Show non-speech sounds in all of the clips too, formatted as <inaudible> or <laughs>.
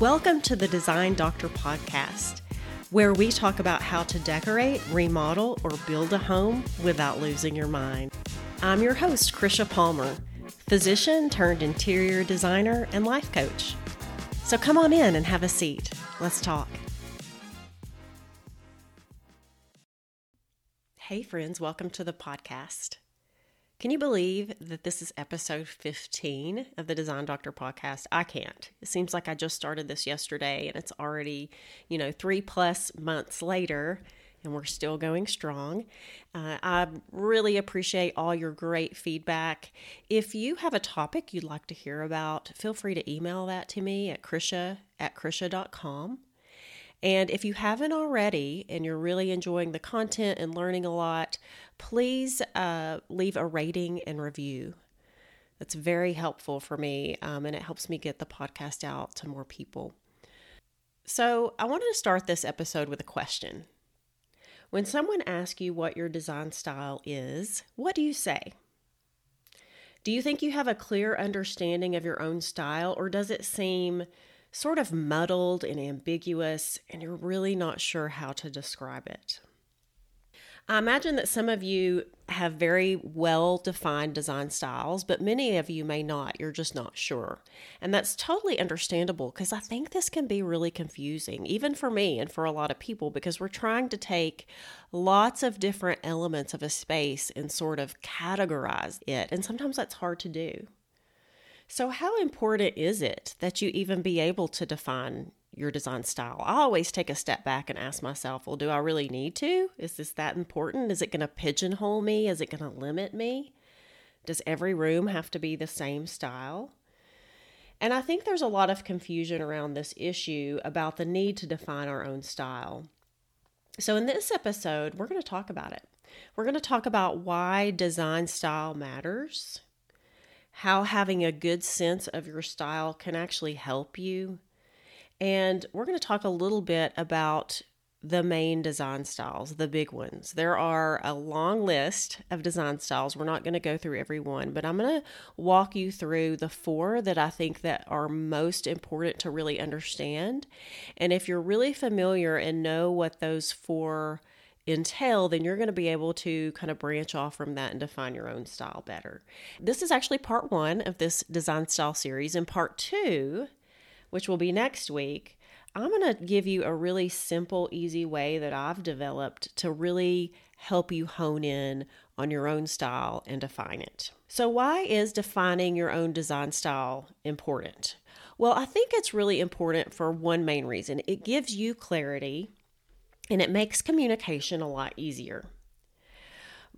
Welcome to the Design Doctor podcast, where we talk about how to decorate, remodel, or build a home without losing your mind. I'm your host, Krisha Palmer, physician turned interior designer and life coach. So come on in and have a seat. Let's talk. Hey, friends, welcome to the podcast. Can you believe that this is episode 15 of the Design Doctor podcast? I can't. It seems like I just started this yesterday and it's already, you know, three plus months later and we're still going strong. Uh, I really appreciate all your great feedback. If you have a topic you'd like to hear about, feel free to email that to me at krisha at krisha.com. And if you haven't already and you're really enjoying the content and learning a lot, please uh, leave a rating and review. That's very helpful for me um, and it helps me get the podcast out to more people. So, I wanted to start this episode with a question. When someone asks you what your design style is, what do you say? Do you think you have a clear understanding of your own style, or does it seem sort of muddled and ambiguous, and you're really not sure how to describe it. I imagine that some of you have very well defined design styles, but many of you may not. You're just not sure. And that's totally understandable because I think this can be really confusing, even for me and for a lot of people, because we're trying to take lots of different elements of a space and sort of categorize it. And sometimes that's hard to do. So, how important is it that you even be able to define your design style? I always take a step back and ask myself, well, do I really need to? Is this that important? Is it going to pigeonhole me? Is it going to limit me? Does every room have to be the same style? And I think there's a lot of confusion around this issue about the need to define our own style. So, in this episode, we're going to talk about it. We're going to talk about why design style matters how having a good sense of your style can actually help you. And we're going to talk a little bit about the main design styles, the big ones. There are a long list of design styles. We're not going to go through every one, but I'm going to walk you through the four that I think that are most important to really understand. And if you're really familiar and know what those four entail, then you're going to be able to kind of branch off from that and define your own style better. This is actually part one of this design style series. And part two, which will be next week, I'm going to give you a really simple, easy way that I've developed to really help you hone in on your own style and define it. So, why is defining your own design style important? Well, I think it's really important for one main reason it gives you clarity and it makes communication a lot easier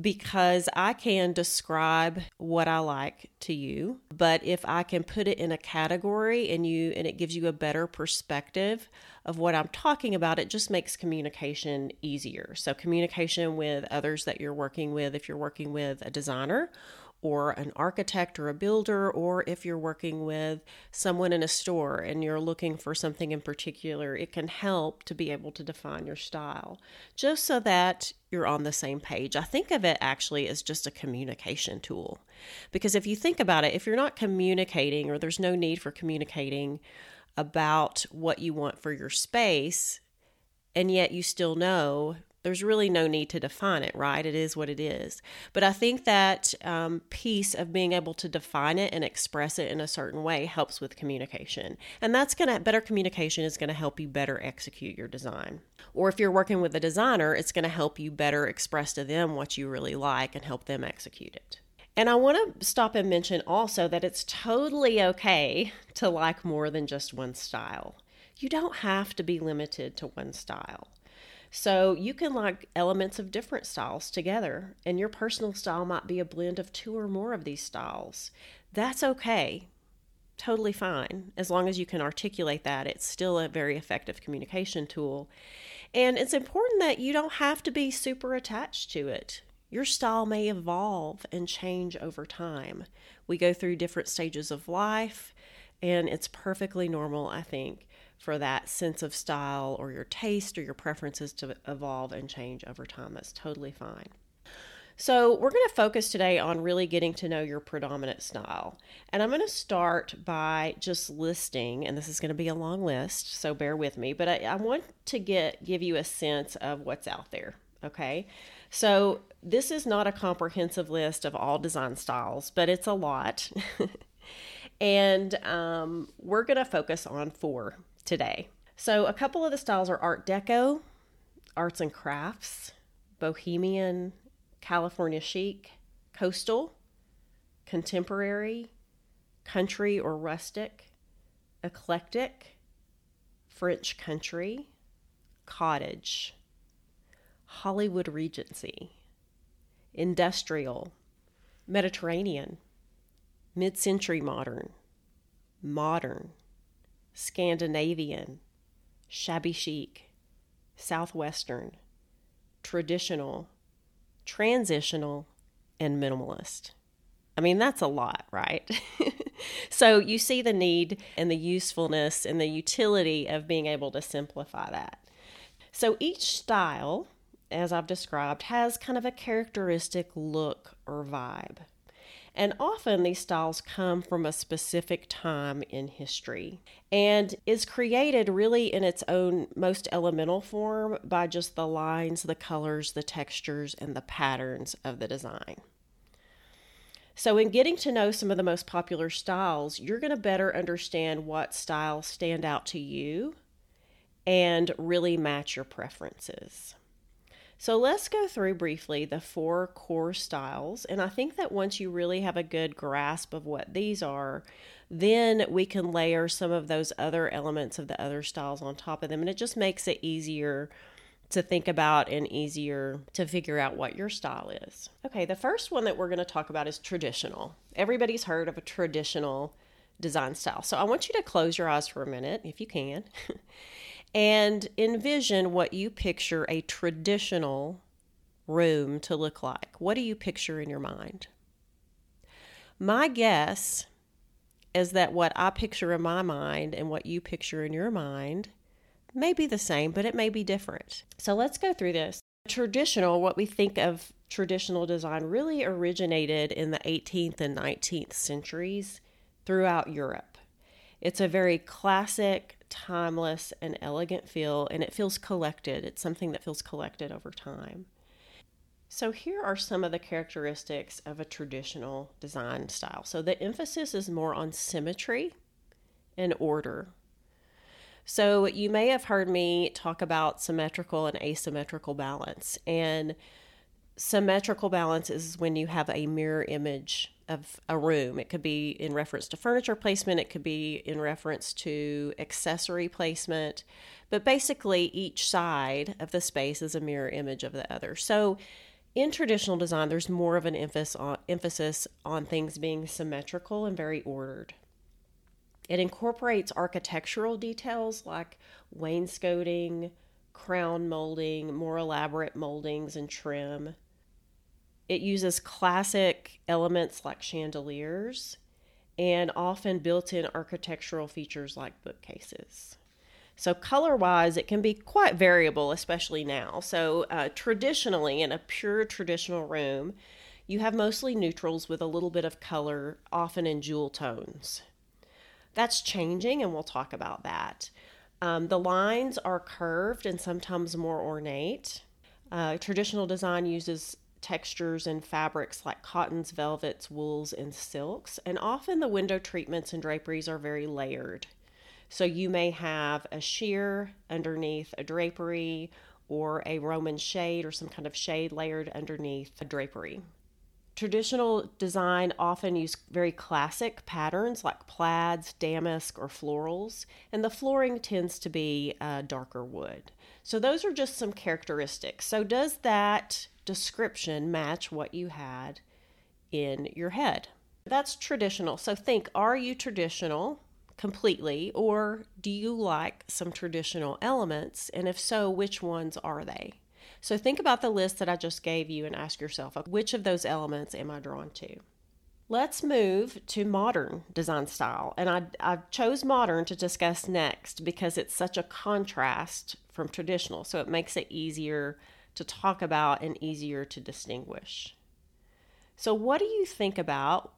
because I can describe what I like to you, but if I can put it in a category and you and it gives you a better perspective of what I'm talking about, it just makes communication easier. So communication with others that you're working with if you're working with a designer or an architect or a builder, or if you're working with someone in a store and you're looking for something in particular, it can help to be able to define your style just so that you're on the same page. I think of it actually as just a communication tool. Because if you think about it, if you're not communicating or there's no need for communicating about what you want for your space, and yet you still know there's really no need to define it, right? It is what it is. But I think that um, piece of being able to define it and express it in a certain way helps with communication. And that's going to, better communication is going to help you better execute your design. Or if you're working with a designer, it's going to help you better express to them what you really like and help them execute it. And I want to stop and mention also that it's totally okay to like more than just one style. You don't have to be limited to one style. So you can like elements of different styles together, and your personal style might be a blend of two or more of these styles. That's okay. Totally fine. As long as you can articulate that, it's still a very effective communication tool. And it's important that you don't have to be super attached to it. Your style may evolve and change over time. We go through different stages of life, and it's perfectly normal, I think, for that sense of style or your taste or your preferences to evolve and change over time. That's totally fine. So, we're going to focus today on really getting to know your predominant style. And I'm going to start by just listing, and this is going to be a long list, so bear with me, but I, I want to get give you a sense of what's out there. Okay. So, this is not a comprehensive list of all design styles, but it's a lot. <laughs> and um, we're going to focus on four today. So, a couple of the styles are Art Deco, Arts and Crafts, Bohemian, California chic, coastal, contemporary, country or rustic, eclectic, French country, cottage, Hollywood Regency, industrial, Mediterranean, mid century modern, modern, Scandinavian, shabby chic, southwestern, traditional, transitional, and minimalist. I mean, that's a lot, right? <laughs> so you see the need and the usefulness and the utility of being able to simplify that. So each style, as I've described, has kind of a characteristic look or vibe. And often these styles come from a specific time in history and is created really in its own most elemental form by just the lines, the colors, the textures, and the patterns of the design. So, in getting to know some of the most popular styles, you're going to better understand what styles stand out to you and really match your preferences. So let's go through briefly the four core styles. And I think that once you really have a good grasp of what these are, then we can layer some of those other elements of the other styles on top of them. And it just makes it easier to think about and easier to figure out what your style is. Okay, the first one that we're going to talk about is traditional. Everybody's heard of a traditional design style. So I want you to close your eyes for a minute, if you can, <laughs> and envision what you picture a traditional room to look like. What do you picture in your mind? My guess is that what I picture in my mind and what you picture in your mind may be the same, but it may be different. So let's go through this. Traditional, what we think of traditional design, really originated in the 18th and 19th centuries throughout Europe. It's a very classic, timeless, and elegant feel, and it feels collected. It's something that feels collected over time. So, here are some of the characteristics of a traditional design style. So, the emphasis is more on symmetry and order. So, you may have heard me talk about symmetrical and asymmetrical balance. And symmetrical balance is when you have a mirror image of a room. It could be in reference to furniture placement, it could be in reference to accessory placement, but basically each side of the space is a mirror image of the other. So in traditional design, there's more of an emphasis on, emphasis on things being symmetrical and very ordered. It incorporates architectural details like wainscoting, crown molding, more elaborate moldings and trim. It uses classic elements like chandeliers and often built in architectural features like bookcases. So, color wise, it can be quite variable, especially now. So, uh, traditionally, in a pure traditional room, you have mostly neutrals with a little bit of color, often in jewel tones. That's changing, and we'll talk about that. Um, the lines are curved and sometimes more ornate. Uh, traditional design uses textures and fabrics like cottons, velvets, wools, and silks. And often the window treatments and draperies are very layered. So you may have a sheer underneath a drapery or a Roman shade or some kind of shade layered underneath a drapery. Traditional design often use very classic patterns like plaids, damask, or florals, and the flooring tends to be uh, darker wood. So, those are just some characteristics. So, does that description match what you had in your head. That's traditional. So think are you traditional completely, or do you like some traditional elements? And if so, which ones are they? So think about the list that I just gave you and ask yourself which of those elements am I drawn to? Let's move to modern design style. And I, I chose modern to discuss next because it's such a contrast from traditional. So it makes it easier to talk about and easier to distinguish. So, what do you think about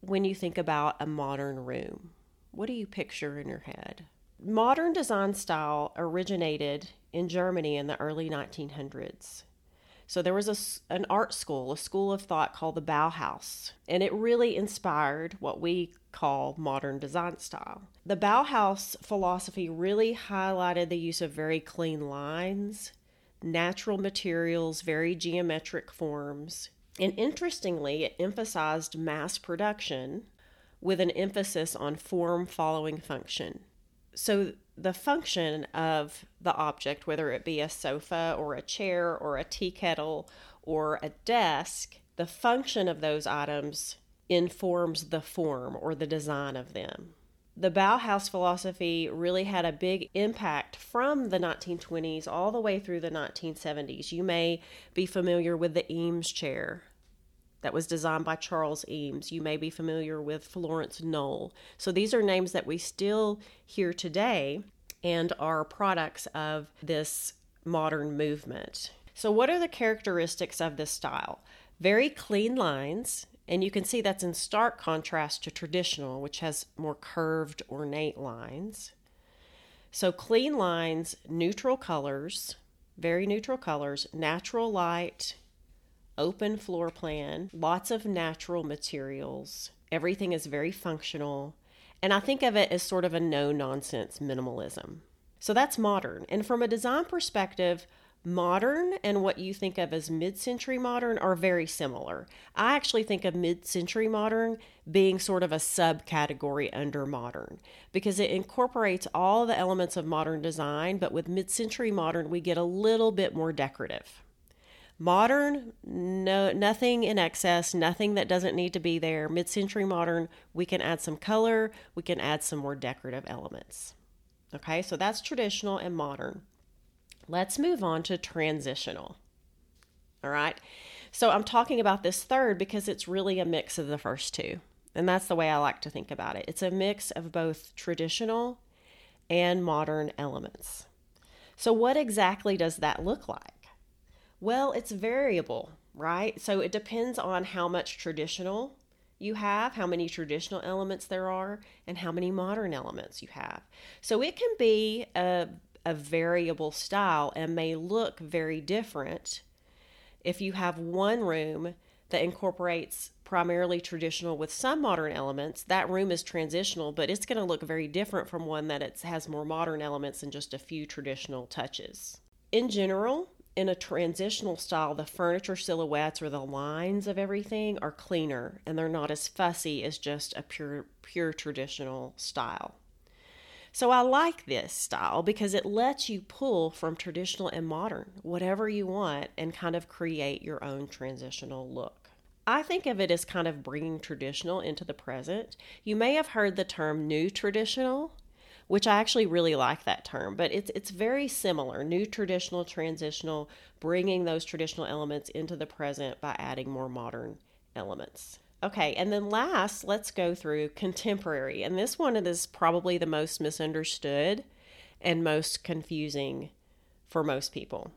when you think about a modern room? What do you picture in your head? Modern design style originated in Germany in the early 1900s. So there was a, an art school, a school of thought called the Bauhaus, and it really inspired what we call modern design style. The Bauhaus philosophy really highlighted the use of very clean lines, natural materials, very geometric forms, and interestingly, it emphasized mass production with an emphasis on form following function. So the function of the object, whether it be a sofa or a chair or a tea kettle or a desk, the function of those items informs the form or the design of them. The Bauhaus philosophy really had a big impact from the 1920s all the way through the 1970s. You may be familiar with the Eames chair, that was designed by Charles Eames. You may be familiar with Florence Knoll. So these are names that we still hear today and are products of this modern movement. So, what are the characteristics of this style? Very clean lines, and you can see that's in stark contrast to traditional, which has more curved, ornate lines. So, clean lines, neutral colors, very neutral colors, natural light, open floor plan, lots of natural materials. Everything is very functional. And I think of it as sort of a no nonsense minimalism. So that's modern. And from a design perspective, modern and what you think of as mid century modern are very similar. I actually think of mid century modern being sort of a subcategory under modern because it incorporates all the elements of modern design, but with mid century modern, we get a little bit more decorative. Modern, no, nothing in excess, nothing that doesn't need to be there. Mid century modern, we can add some color, we can add some more decorative elements. Okay, so that's traditional and modern. Let's move on to transitional. All right, so I'm talking about this third because it's really a mix of the first two. And that's the way I like to think about it. It's a mix of both traditional and modern elements. So, what exactly does that look like? Well, it's variable, right? So it depends on how much traditional you have, how many traditional elements there are, and how many modern elements you have. So it can be a, a variable style and may look very different if you have one room that incorporates primarily traditional with some modern elements, that room is transitional, but it's going to look very different from one that it has more modern elements and just a few traditional touches. In general, in a transitional style, the furniture silhouettes or the lines of everything are cleaner and they're not as fussy as just a pure pure traditional style. So I like this style because it lets you pull from traditional and modern, whatever you want, and kind of create your own transitional look. I think of it as kind of bringing traditional into the present. You may have heard the term new traditional which I actually really like that term, but it's it's very similar. New traditional transitional bringing those traditional elements into the present by adding more modern elements. Okay, and then last, let's go through contemporary. And this one is probably the most misunderstood and most confusing for most people.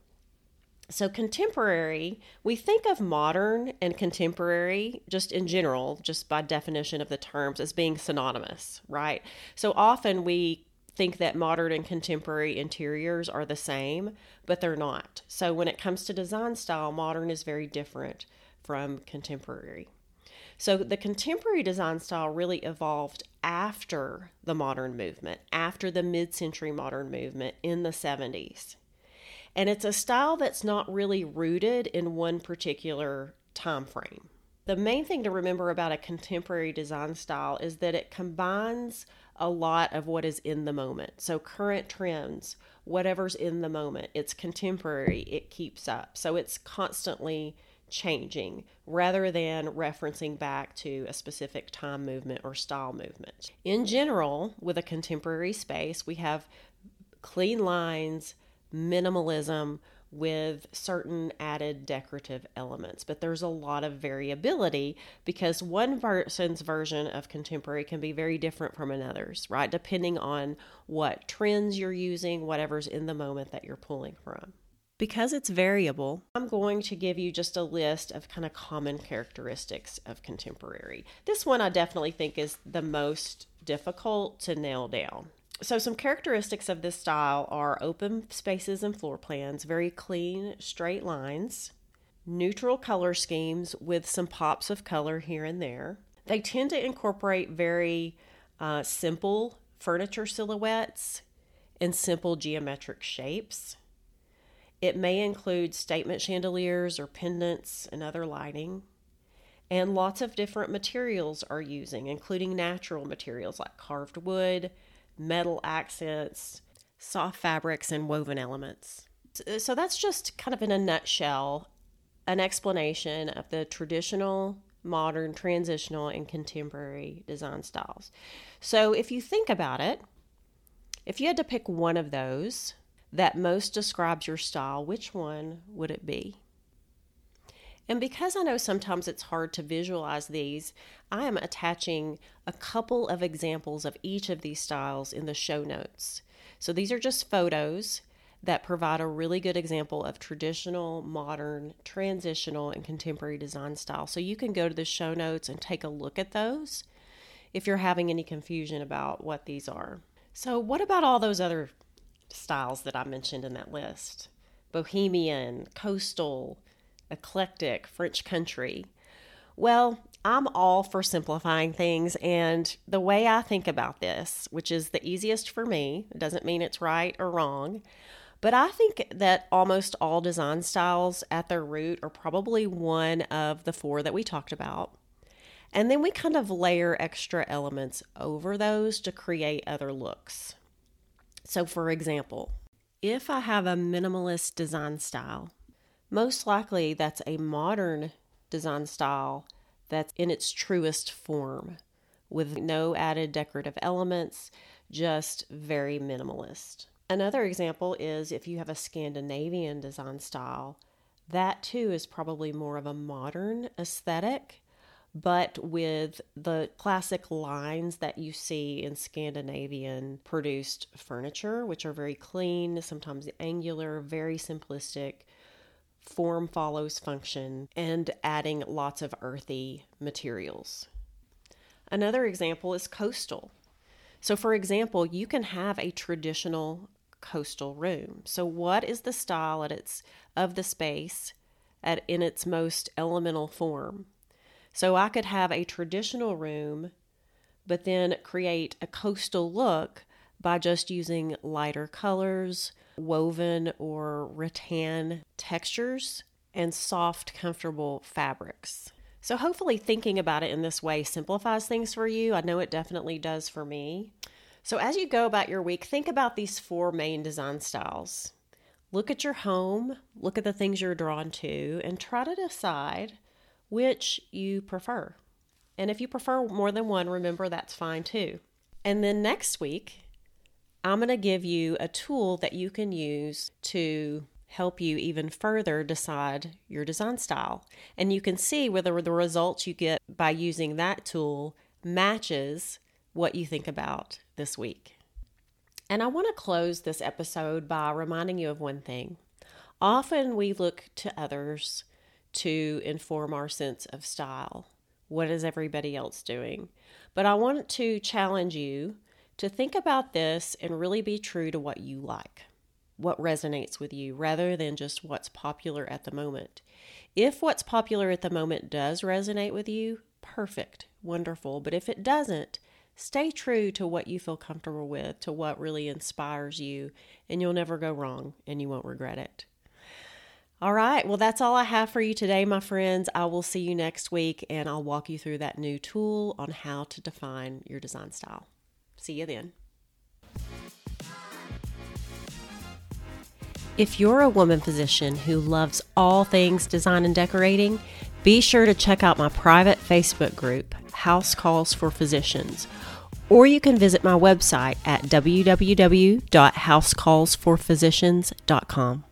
So, contemporary, we think of modern and contemporary just in general, just by definition of the terms, as being synonymous, right? So, often we think that modern and contemporary interiors are the same, but they're not. So, when it comes to design style, modern is very different from contemporary. So, the contemporary design style really evolved after the modern movement, after the mid century modern movement in the 70s. And it's a style that's not really rooted in one particular time frame. The main thing to remember about a contemporary design style is that it combines a lot of what is in the moment. So, current trends, whatever's in the moment, it's contemporary, it keeps up. So, it's constantly changing rather than referencing back to a specific time movement or style movement. In general, with a contemporary space, we have clean lines, minimalism with certain added decorative elements. But there's a lot of variability because one person's version of contemporary can be very different from another's, right? Depending on what trends you're using, whatever's in the moment that you're pulling from. Because it's variable, I'm going to give you just a list of kind of common characteristics of contemporary. This one I definitely think is the most difficult to nail down. So, some characteristics of this style are open spaces and floor plans, very clean, straight lines, neutral color schemes with some pops of color here and there. They tend to incorporate very uh, simple furniture silhouettes and simple geometric shapes. It may include statement chandeliers or pendants and other lighting. And lots of different materials are using, including natural materials like carved wood, metal accents, soft fabrics, and woven elements. So that's just kind of in a nutshell an explanation of the traditional, modern, transitional, and contemporary design styles. So if you think about it, if you had to pick one of those that most describes your style, which one would it be? And because I know sometimes it's hard to visualize these, I am attaching a couple of examples of each of these styles in the show notes. So these are just photos that provide a really good example of traditional, modern, transitional, and contemporary design style. So you can go to the show notes and take a look at those if you're having any confusion about what these are. So, what about all those other styles that I mentioned in that list? Bohemian, coastal, eclectic, French country. Well, I'm all for simplifying things, and the way I think about this, which is the easiest for me, doesn't mean it's right or wrong, but I think that almost all design styles at their root are probably one of the four that we talked about. And then we kind of layer extra elements over those to create other looks. So, for example, if I have a minimalist design style, most likely, that's a modern design style that's in its truest form with no added decorative elements, just very minimalist. Another example is if you have a Scandinavian design style, that too is probably more of a modern aesthetic, but with the classic lines that you see in Scandinavian produced furniture, which are very clean, sometimes angular, very simplistic, form follows function, and adding lots of earthy materials. Another example is coastal. So, for example, you can have a traditional coastal room. So, what is the style at its of the space at in its most elemental form? So, I could have a traditional room, but then create a coastal look by just using lighter colors, woven or rattan textures, and soft, comfortable fabrics. So, hopefully, thinking about it in this way simplifies things for you. I know it definitely does for me. So, as you go about your week, think about these four main design styles. Look at your home, look at the things you're drawn to, and try to decide which you prefer. And if you prefer more than one, remember that's fine too. And then next week, I'm going to give you a tool that you can use to help you even further decide your design style. And you can see whether the results you get by using that tool matches what you think about this week. And I want to close this episode by reminding you of one thing. Often we look to others to inform our sense of style. What is everybody else doing? But I want to challenge you to think about this and really be true to what you like, what resonates with you, rather than just what's popular at the moment. If what's popular at the moment does resonate with you, perfect, wonderful. But if it doesn't, stay true to what you feel comfortable with, to what really inspires you, and you'll never go wrong and you won't regret it. All right, well, that's all I have for you today, my friends. I will see you next week and I'll walk you through that new tool on how to define your design style. See you then. If you're a woman physician who loves all things design and decorating, be sure to check out my private Facebook group, House Calls for Physicians, or you can visit my website at www.housecallsforphysicians.com.